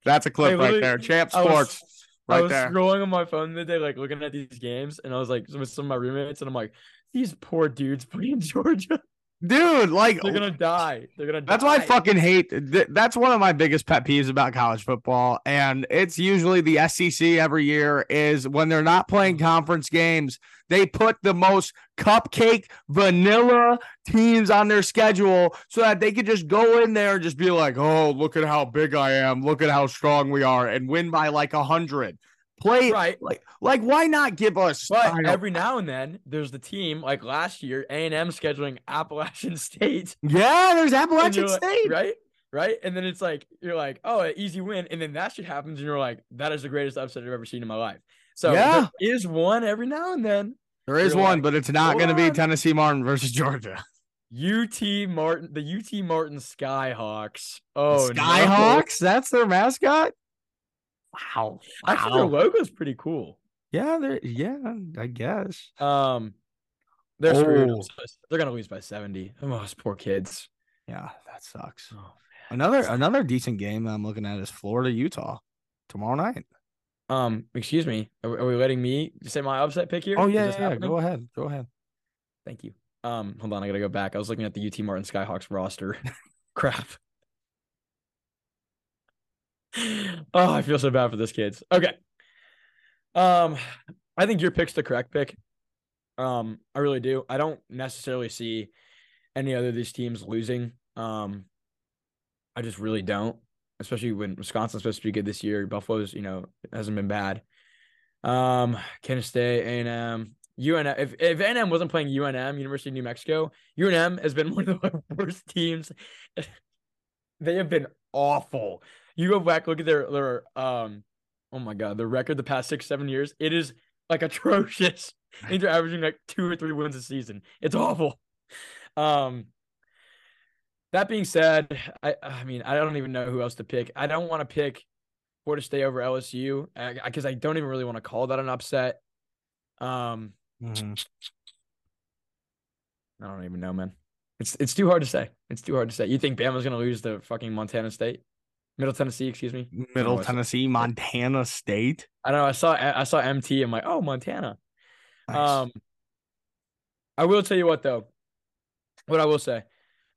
That's a clip right there. Champ I was- Sports, I right was there. scrolling on my phone the day, like looking at these games, and I was like with some of my roommates, and I'm like, these poor dudes playing *laughs* Georgia. Dude, like They're gonna die. They're gonna That's die. why I fucking hate. th- That's one of my biggest pet peeves about college football, and it's usually the SEC every year. Is when they're not playing conference games, they put the most cupcake vanilla teams on their schedule so that they could just go in there and just be like, "Oh, look at how big I am! Look at how strong we are!" and win by like a hundred. Play right. like, like, why not give us? But every now and then, there's the team like last year, A and M scheduling Appalachian *laughs* State, yeah, there's Appalachian you're like- State. right? Right, and then it's like you're like, oh, an easy win, and then that shit happens, and you're like, that is the greatest upset I've ever seen in my life. So Yeah. there is one every now and then. There is one, like, but it's not going to be Tennessee Martin versus Georgia. UT Martin, the UT Martin Skyhawks. Oh, no. Skyhawks? That's their mascot? Wow. Actually, their Wow. logo's pretty cool. Yeah, they're yeah, I guess. Um, they're screwed. Oh. They're gonna lose by seventy. Oh, those poor kids. Yeah, that sucks. Oh, Another another decent game that I'm looking at is Florida Utah tomorrow night. Um, excuse me. Are, are we letting me say my upset pick here? Oh yeah, yeah, yeah. Go ahead. Go ahead. Thank you. Um, hold on, I gotta go back. I was looking at the UT Martin Skyhawks roster. *laughs* Crap. Oh, I feel so bad for this kids. Okay. Um, I think your pick's the correct pick. Um, I really do. I don't necessarily see any other of these teams losing. Um, I just really don't, especially when Wisconsin's supposed to be good this year. Buffalo's, you know, hasn't been bad. Um, Kansas State, A&M, UNM. If if A&M wasn't playing UNM, University of New Mexico, UNM has been *laughs* one of the worst teams. they have been awful. You go back, look at their their um, oh my god, their record the past six seven years. It is like *laughs* atrocious. I think they're averaging like two or three wins a season. It's awful. Um. That being said, I I mean I don't even know who else to pick. I don't want to pick Florida State over LSU because I don't even really want to call that an upset. Um, Mhm. I don't even know, man. It's it's too hard to say. It's too hard to say. You think Bama's gonna lose to fucking Montana State, Middle Tennessee? Excuse me. Middle Tennessee, Montana State. I don't know. I saw I saw MT. I'm like, oh, Montana. Nice. Um, I will tell you what though. What I will say,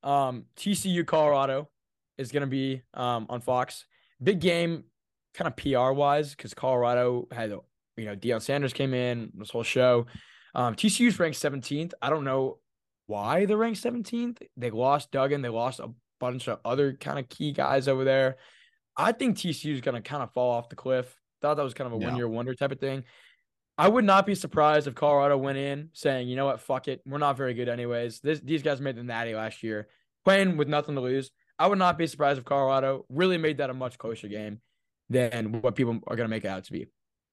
um, TCU Colorado is gonna be um on Fox. Big game, kind of PR wise, because Colorado had you know Deion Sanders came in this whole show. Um, TCU's ranked 17th. I don't know why they're ranked 17th. They lost Duggan. They lost a bunch of other kind of key guys over there. I think TCU is gonna kind of fall off the cliff. Thought that was kind of a Yeah. one year wonder type of thing. I would not be surprised if Colorado went in saying, you know what, fuck it. We're not very good anyways. This, these guys made the natty last year, playing with nothing to lose. I would not be surprised if Colorado really made that a much closer game than what people are going to make it out to be.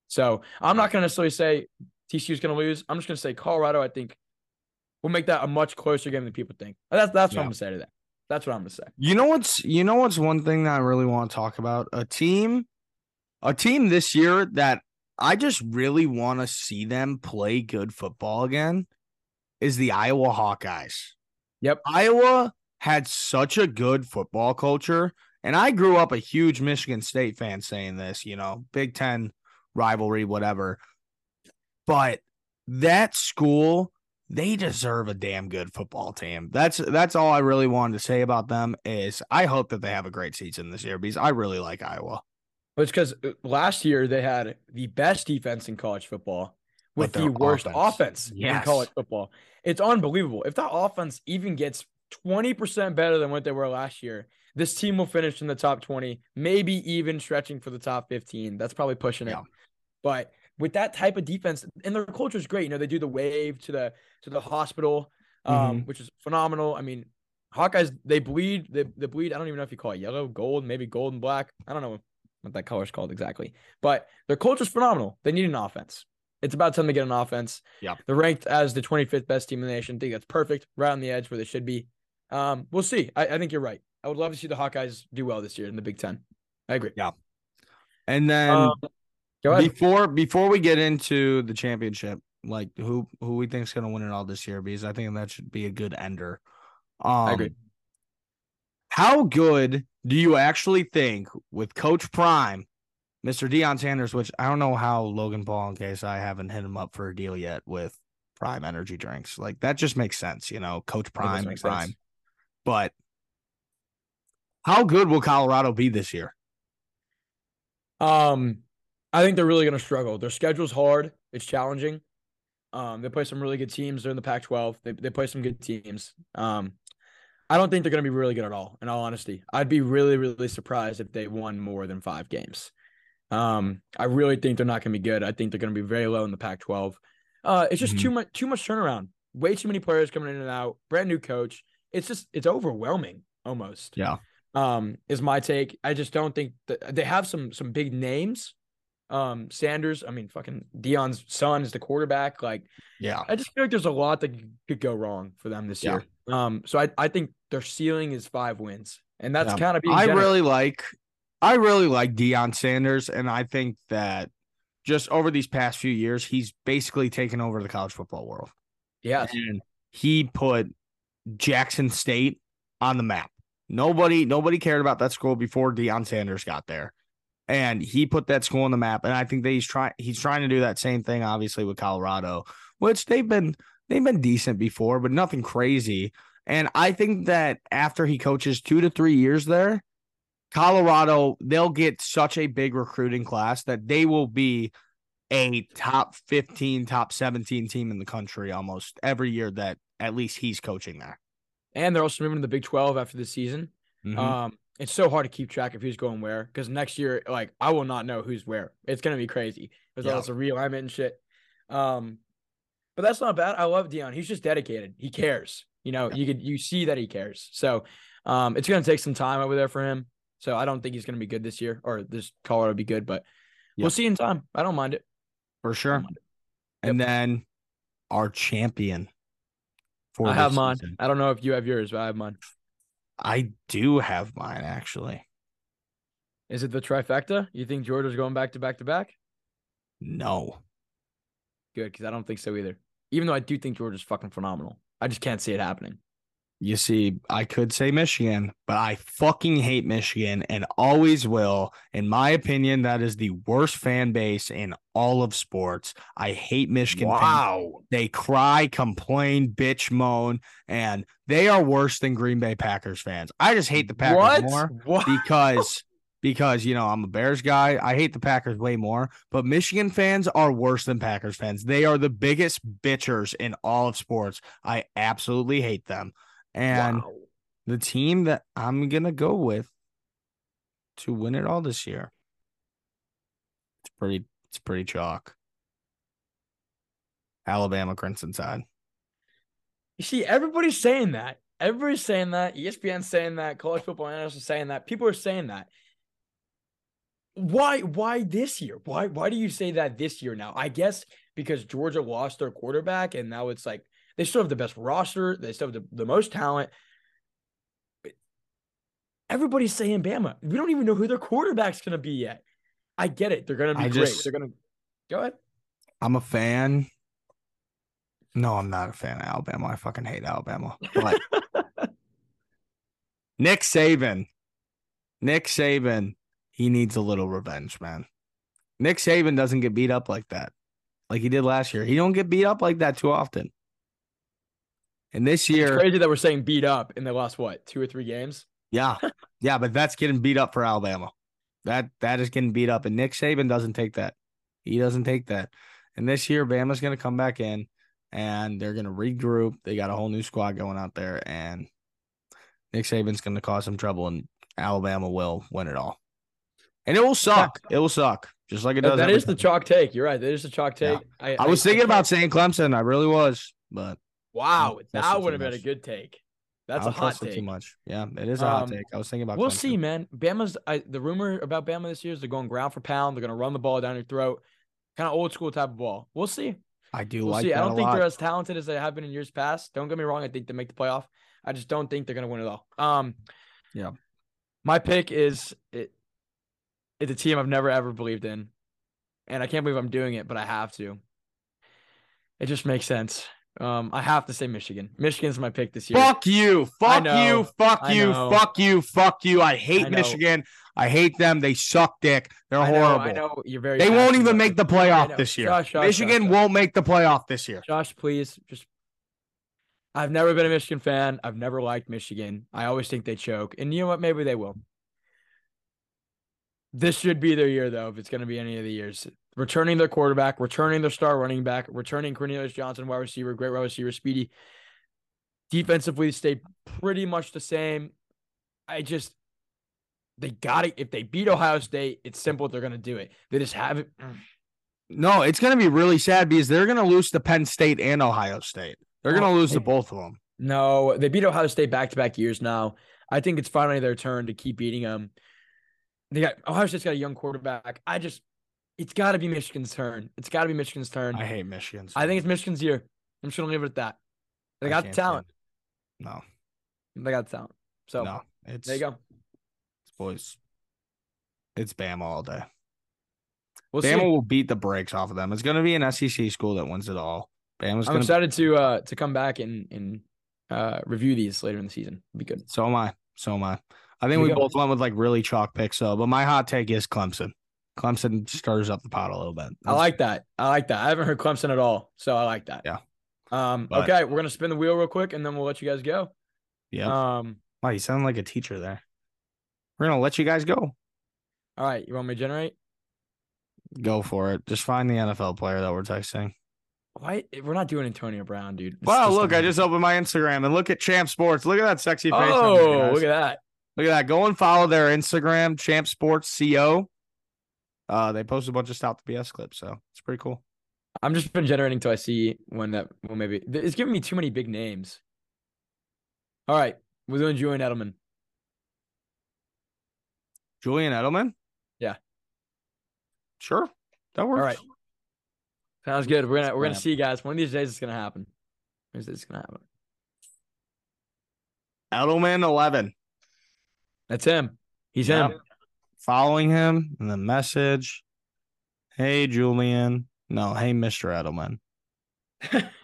So I'm not going to necessarily say TCU is going to lose. I'm just going to say Colorado, I think, will make that a much closer game than people think. That's, that's what I'm going to say to that. That's what I'm to say. You know what's you know what's one thing that I really want to talk about? A team a team this year that I just really want to see them play good football again is the Iowa Hawkeyes. Yep. Iowa had such a good football culture and I grew up a huge Michigan State fan saying this, you know, Big 10 rivalry whatever. But that school they deserve a damn good football team. That's that's all I really wanted to say about them is I hope that they have a great season this year because I really like Iowa. It's because uh, last year they had the best defense in college football with the worst offense. offense, in Yes. college football. It's unbelievable. If that offense even gets 20% better than what they were last year, this team will finish in the top 20, maybe even stretching for the top 15. That's probably pushing Yeah. it. But with that type of defense, and their culture is great. You know, they do the wave to the to the hospital, um, Mm-hmm. which is phenomenal. I mean, Hawkeyes they bleed, they, they bleed. I don't even know if you call it yellow, gold, maybe gold and black. I don't know what that color is called exactly. But their culture is phenomenal. They need an offense. It's about time to get an offense. Yeah. They're ranked as the 25th best team in the nation. I think that's perfect, right on the edge where they should be. Um, we'll see. I, I think you're right. I would love to see the Hawkeyes do well this year in the Big Ten. I agree. Yeah. And then Um, Go ahead. before before we get into the championship, like who who we think's gonna win it all this year, because I think that should be a good ender. Um, I agree. How good do you actually think with Coach Prime, Mr. Deion Sanders, which I don't know how Logan Paul, in case I haven't hit him up for a deal yet with Prime Energy drinks, like that just makes sense, you know, Coach Prime, make Prime. sense. But how good will Colorado be this year? Um, I think they're really going to struggle. Their schedule's hard. It's challenging. Um, they play some really good teams. They're in the Pac-12. They they play some good teams. Um, I don't think they're going to be really good at all. In all honesty, I'd be really really surprised if they won more than five games. Um, I really think they're not going to be good. I think they're going to be very low in the Pac-12. Uh, it's just Mhm. too much too much turnaround. Way too many players coming in and out. Brand new coach. It's just it's overwhelming almost Yeah. um, is my take. I just don't think that they have some some big names. Um, Sanders, I mean, fucking Deion's son is the quarterback. Like, Yeah. I just feel like there's a lot that could go wrong for them this Yeah. year. Um, so I I think their ceiling is five wins, and that's Yeah. kind of I generous. really like I really like Deion Sanders, and I think that just over these past few years, he's basically taken over the college football world. Yeah, And he put Jackson State on the map. Nobody, nobody cared about that school before Deion Sanders got there. And he put that school on the map. And I think that he's trying he's trying to do that same thing, obviously, with Colorado, which they've been they've been decent before, but nothing crazy. And I think that after he coaches two to three years there, Colorado, they'll get such a big recruiting class that they will be a top 15, top 17 team in the country almost every year that at least he's coaching there. and they're also moving to the Big Twelve after the season. Mhm. Um, it's so hard to keep track of who's going where because next year, like, I will not know who's where. It's gonna be crazy all Yeah. this realignment and shit. Um, but that's not bad. I love Deion. He's just dedicated. He cares. You know, Yeah. you could you see that he cares. So, um, it's gonna take some time over there for him. So I don't think he's gonna be good this year, or this Colorado will be good, but Yeah. we'll see in time. I don't mind it. for sure. And then our champion for I have this mine. I don't know if you have yours, but I have mine. I do have mine actually. Is it the trifecta? You think Georgia's going back to back to back? No. Good, because I don't think so either. Even though I do think Georgia's fucking phenomenal. I just can't see it happening. You see, I could say Michigan, but I fucking hate Michigan and always will. In my opinion, that is the worst fan base in all of sports. I hate Michigan fans. They cry, complain, bitch, moan, and they are worse than Green Bay Packers fans. I just hate the Packers what? more What? because because you know I'm a Bears guy. I hate the Packers way more, but Michigan fans are worse than Packers fans. They are the biggest bitchers in all of sports. I absolutely hate them. And Wow. the team that I'm gonna go with to win it all this year. It's pretty it's pretty chalk. Alabama Crimson Tide. You see, everybody's saying that. Everybody's saying that. ESPN's saying that. College football analysts are saying that. People are saying that. Why? Why this year? Why? Why do you say that this year now? I guess because Georgia lost their quarterback, and now it's like they still have the best roster. They still have the, the most talent. But everybody's saying Bama. We don't even know who their quarterback's gonna be yet. I get it. They're gonna be I great. just- They're gonna go ahead. I'm a fan. No, I'm not a fan of Alabama. I fucking hate Alabama. But *laughs* Nick Saban. Nick Saban, he needs a little revenge, man. Nick Saban doesn't get beat up like that. Like he did last year. He don't get beat up like that too often. And this It's year, crazy that we're saying beat up in the last what two or three games. yeah. *laughs* Yeah, but that's getting beat up for Alabama. That that is getting beat up, and Nick Saban doesn't take that. He doesn't take that. And this year, Bama's going to come back in, and they're going to regroup. They got a whole new squad going out there, and Nick Saban's going to cause some trouble, and Alabama will win it all. And it will suck. It will suck, just like it does. That every the chalk take. You're right. That is the chalk Yeah. take. I, I was thinking about saying Clemson. I really was, but Wow, that would have been a good take. That's a hot take. too much. Yeah, it is a hot Um, take. I was thinking about. We'll Clemson. see, man. Bama's I, the rumor about Bama this year is they're going ground for pound. They're going to run the ball down your throat, kind of old school type of ball. We'll see. I do We'll like see. that I don't think lot. they're as talented as they have been in years past. Don't get me wrong. I think they make the playoff. I just don't think they're going to win it all. Um, Yeah. My pick is it. It's a team I've never ever believed in, and I can't believe I'm doing it, but I have to. It just makes sense. Um, I have to say Michigan. Michigan's my pick this year. Fuck you. Fuck you. Fuck you. Fuck you. Fuck you. I hate I. Michigan. I hate them. They suck dick. They're I know, horrible. I know you're very. They won't even make the playoff this year. Shush, shush, Michigan shush. won't make the playoff this year. Josh, please just. I've never been a Michigan fan. I've never liked Michigan. I always think they choke. And you know what? Maybe they will. This should be their year, though, if it's going to be any of the years. Returning their quarterback, returning their star running back, returning Cornelius Johnson, wide receiver, great wide receiver, speedy. Defensively, stay pretty much the same. I just, they got it. If they beat Ohio State, it's simple. They're going to do it. They just haven't. Mm. No, it's going to be really sad because they're going to lose to Penn State and Ohio State. They're going to Oh, lose to both of them. No, they beat Ohio State back to back years now. I think it's finally their turn to keep beating them. They got Ohio State's got a young quarterback. I just, it's got to be Michigan's turn. It's got to be Michigan's turn. I hate Michigan. so I think it's Michigan's year. I'm just gonna leave it at that. They I got the talent. it. No, They got the talent. So no. It's there you go. It's boys. It's Bama all day. We'll Bama see. will beat the brakes off of them. It's going to be an SEC school that wins it all. Bama's I'm going to. excited to uh to come back and and uh review these later in the season. Be good. So am I. So am I. I think we both went with like really chalk picks. So, but my hot take is Clemson. Clemson stirs up the pot a little bit. I like that. I like that. I haven't heard Clemson at all, so I like that. Yeah. Um. But- okay, we're gonna spin the wheel real quick, and then we'll let you guys go. Yeah. Um. wow, you sound like a teacher there. We're gonna let you guys go. All right. You want me to generate? Go for it. Just find the NFL player that we're texting. Why we're not doing Antonio Brown, dude? It's Wow, look, I just opened my Instagram and look at Champ Sports. Look at that sexy face. Oh, look at that. Look at that. Go and follow their Instagram, Champ Sports CO. Uh, they post a bunch of Stop the BS clips, so it's pretty cool. I'm just been generating till I see one that well maybe it's giving me too many big names. All right, we're doing Julian Edelman. Julian Edelman? Yeah. Sure. That works. All right. Sounds good. We're gonna we're gonna see you guys. One of these days it's gonna happen. Is of these days it's gonna happen. Edelman 11. That's him. He's Yeah. him. Following him and the message. Hey, Julian. No, hey, Mr. Edelman. *laughs*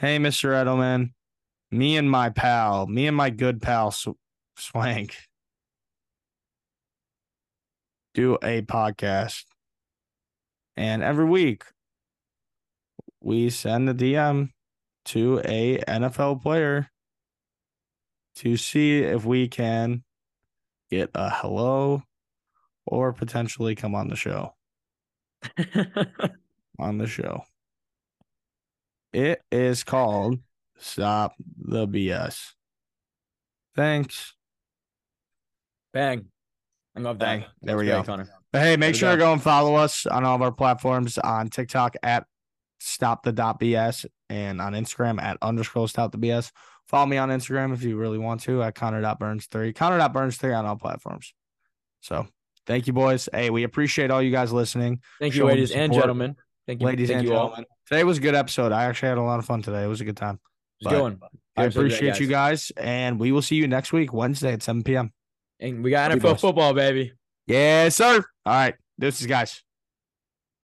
Hey, Mr. Edelman. Me and my pal, me and my good pal Sw- Swank do a podcast. And every week we send a DM to a NFL player to see if we can get a hello or potentially come on the show. *laughs* On the show. It is called Stop the BS. Thanks. Bang. I love that. Bang. There we That's go. Connor. But hey, make There we sure to go. go and follow us on all of our platforms on TikTok at stop the dot BS and on Instagram at underscore stop the BS. Follow me on Instagram if you really want to at Connor.burns3. Connor.burns3 on all platforms. So thank you, boys. Hey, we appreciate all you guys listening. Thank you, ladies and gentlemen. Thank you, Ladies thank and you all. gentlemen. Today was a good episode. I actually had a lot of fun today. It was a good time. But going. I Good episode today, appreciate you guys, and we will see you next week, Wednesday at 7 p.m. And we got NFL football, baby. Yes, sir. All right. This is guys.